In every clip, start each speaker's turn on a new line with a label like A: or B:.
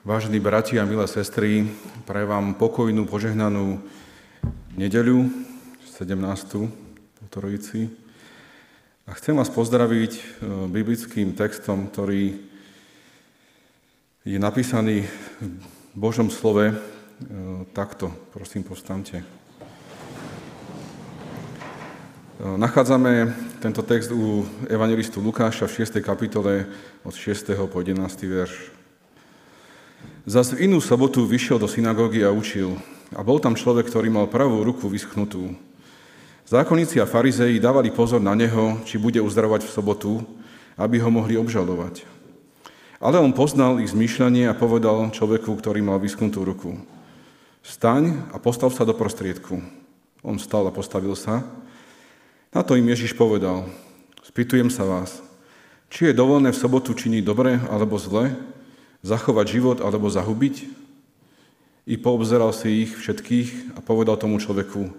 A: Vážení bratia a milé sestry, prajem vám pokojnú, požehnanú nedeľu, 17. po Trojici. A chcem vás pozdraviť e, biblickým textom, ktorý je napísaný v Božom slove e, takto. Prosím, povstante. E, nachádzame tento text u evangelistu Lukáša v 6. kapitole od 6. po 11. verš. Zas v inú sobotu vyšiel do synagógy a učil. A bol tam človek, ktorý mal pravú ruku vyschnutú. Zákonníci a farizei dávali pozor na neho, či bude uzdravovať v sobotu, aby ho mohli obžalovať. Ale on poznal ich zmýšľanie a povedal človeku, ktorý mal vyschnutú ruku. Staň a postav sa do prostriedku. On stal a postavil sa. Na to im Ježiš povedal, spýtujem sa vás, či je dovolené v sobotu činiť dobre alebo zle, zachovať život alebo zahubiť? I poobzeral si ich všetkých a povedal tomu človeku,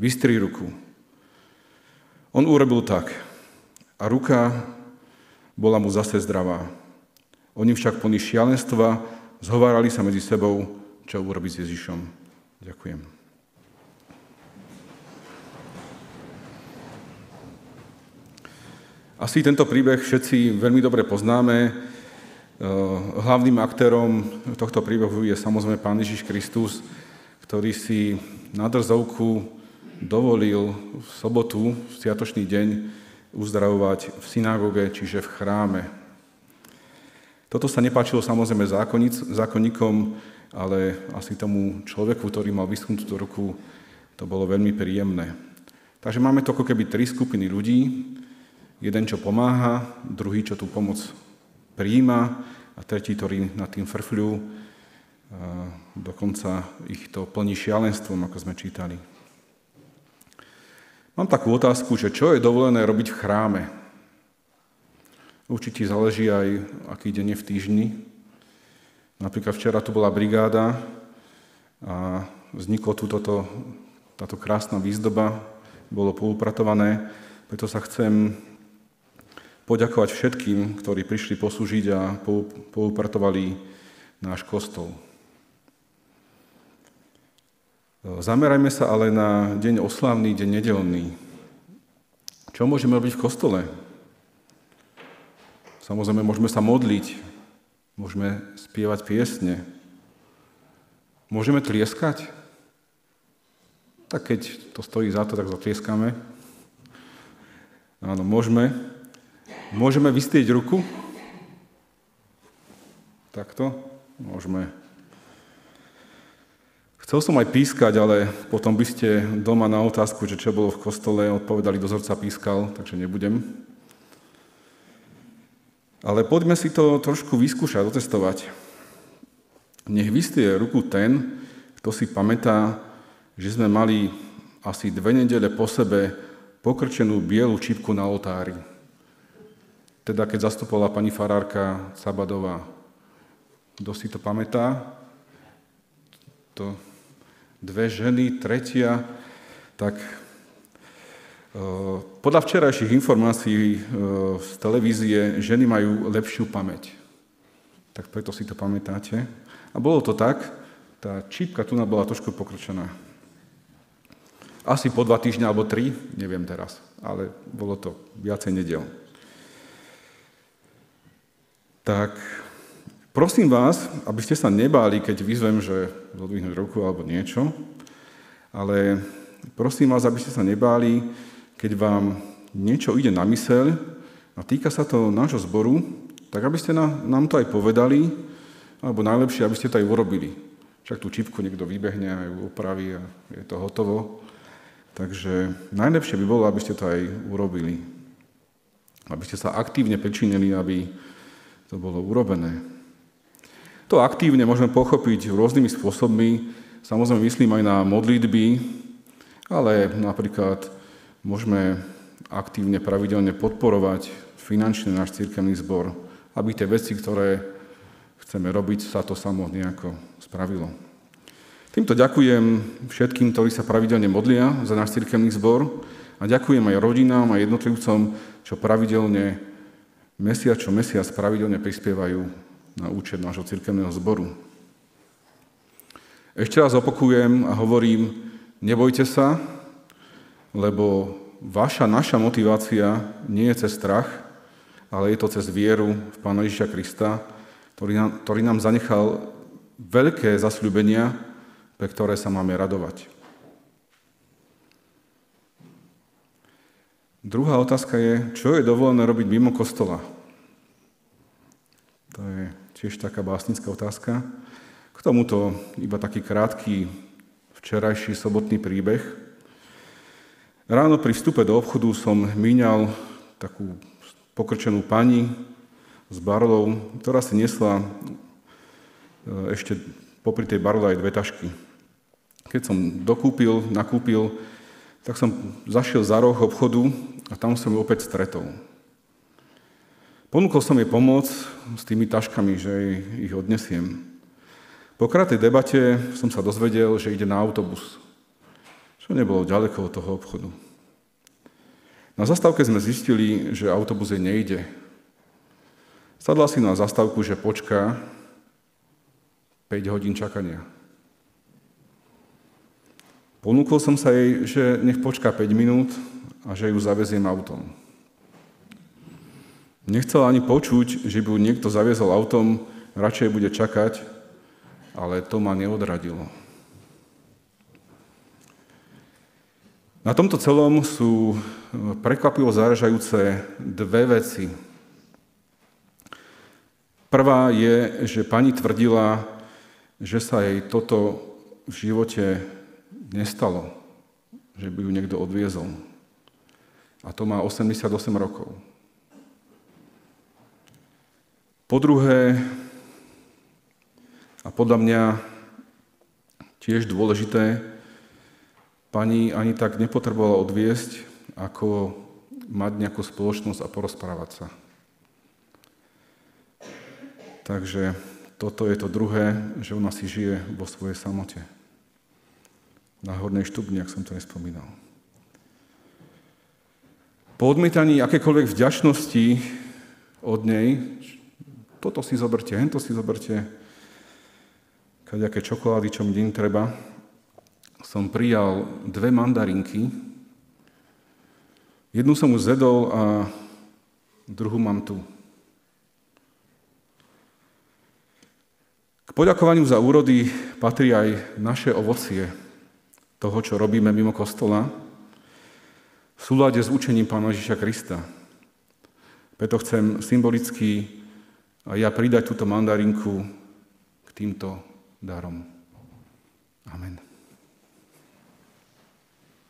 A: vystri ruku. On urobil tak a ruka bola mu zase zdravá. Oni však plní šialenstva zhovárali sa medzi sebou, čo urobiť s Ježišom. Ďakujem. Asi tento príbeh všetci veľmi dobre poznáme. Eh, hlavným aktérom tohto príbehu je samozrejme Pán Ježiš Kristus, ktorý si na drzovku dovolil v sobotu, v sviatočný deň, uzdravovať v synagóge, čiže v chráme. Toto sa nepáčilo samozrejme zákonníkom, ale asi tomu človeku, ktorý mal vyschnutú ruku, to bolo veľmi príjemné. Takže máme to ako keby tri skupiny ľudí. Jeden, čo pomáha, druhý, čo tú pomoc príjima a tretí, ktorí nad tým frfľú, dokonca ich to plní šialenstvom, ako sme čítali. Mám takú otázku, že čo je dovolené robiť v chráme? Určite záleží aj, aký deň je v týždni. Napríklad včera tu bola brigáda a vzniklo tu toto, táto krásna výzdoba, bolo poupratované, preto sa chcem poďakovať všetkým, ktorí prišli poslúžiť a poupratovali náš kostol. Zamerajme sa ale na deň oslavný, deň nedelný. Čo môžeme robiť v kostole? Samozrejme, môžeme sa modliť, môžeme spievať piesne, môžeme tlieskať. Tak keď to stojí za to, tak zatlieskame. Áno, môžeme. Môžeme vystrieť ruku? Takto? Môžeme. Chcel som aj pískať, ale potom by ste doma na otázku, že čo bolo v kostole, odpovedali, dozorca pískal, takže nebudem. Ale poďme si to trošku vyskúšať, otestovať. Nech vystrie ruku ten, kto si pamätá, že sme mali asi dve nedele po sebe pokrčenú bielu čipku na oltári teda keď zastupovala pani farárka Sabadová. Kto si to pamätá? To dve ženy, tretia, tak e, podľa včerajších informácií e, z televízie ženy majú lepšiu pamäť. Tak preto si to pamätáte. A bolo to tak, tá čípka tu bola trošku pokročená. Asi po dva týždňa alebo tri, neviem teraz, ale bolo to viacej nedel tak prosím vás, aby ste sa nebáli, keď vyzvem, že zodvihnúť ruku alebo niečo, ale prosím vás, aby ste sa nebáli, keď vám niečo ide na myseľ a týka sa to nášho zboru, tak aby ste nám to aj povedali, alebo najlepšie, aby ste to aj urobili. Však tú čipku niekto vybehne a ju opraví a je to hotovo. Takže najlepšie by bolo, aby ste to aj urobili. Aby ste sa aktívne pričinili, aby to bolo urobené. To aktívne môžeme pochopiť rôznymi spôsobmi. Samozrejme myslím aj na modlitby, ale napríklad môžeme aktívne, pravidelne podporovať finančne náš církevný zbor, aby tie veci, ktoré chceme robiť, sa to samo nejako spravilo. Týmto ďakujem všetkým, ktorí sa pravidelne modlia za náš církevný zbor a ďakujem aj rodinám a jednotlivcom, čo pravidelne mesiac čo mesiac pravidelne prispievajú na účet nášho cirkevného zboru. Ešte raz opakujem a hovorím, nebojte sa, lebo vaša, naša motivácia nie je cez strach, ale je to cez vieru v Pána Ježiša Krista, ktorý nám, ktorý nám zanechal veľké zasľubenia, pre ktoré sa máme radovať. Druhá otázka je, čo je dovolené robiť mimo kostola? To je tiež taká básnická otázka. K tomuto iba taký krátky včerajší sobotný príbeh. Ráno pri vstupe do obchodu som míňal takú pokrčenú pani s barlou, ktorá si nesla e, ešte popri tej barle aj dve tašky. Keď som dokúpil, nakúpil, tak som zašiel za roh obchodu a tam som ju opäť stretol. Ponúkol som jej pomoc s tými taškami, že ich odnesiem. Po krátkej debate som sa dozvedel, že ide na autobus, čo nebolo ďaleko od toho obchodu. Na zastávke sme zistili, že autobus jej nejde. Sadla si na zastávku, že počká 5 hodín čakania. Ponúkol som sa jej, že nech počká 5 minút a že ju zaveziem autom. Nechcela ani počuť, že by ju niekto zaviezol autom, radšej bude čakať, ale to ma neodradilo. Na tomto celom sú prekvapivo zaražajúce dve veci. Prvá je, že pani tvrdila, že sa jej toto v živote nestalo, že by ju niekto odviezol. A to má 88 rokov. Po druhé, a podľa mňa tiež dôležité, pani ani tak nepotrebovala odviesť, ako mať nejakú spoločnosť a porozprávať sa. Takže toto je to druhé, že ona si žije vo svojej samote. Na hornej štubni, ak som to nespomínal. Po odmietaní akékoľvek vďačnosti od nej, toto si zoberte, hento si zoberte, kaďaké čokolády, čo mi deň treba, som prijal dve mandarinky. Jednu som už zedol a druhú mám tu. K poďakovaniu za úrody patrí aj naše ovocie toho, čo robíme mimo kostola, v súlade s učením Pána Ježiša Krista. Preto chcem symbolicky ja pridať túto mandarinku k týmto darom. Amen.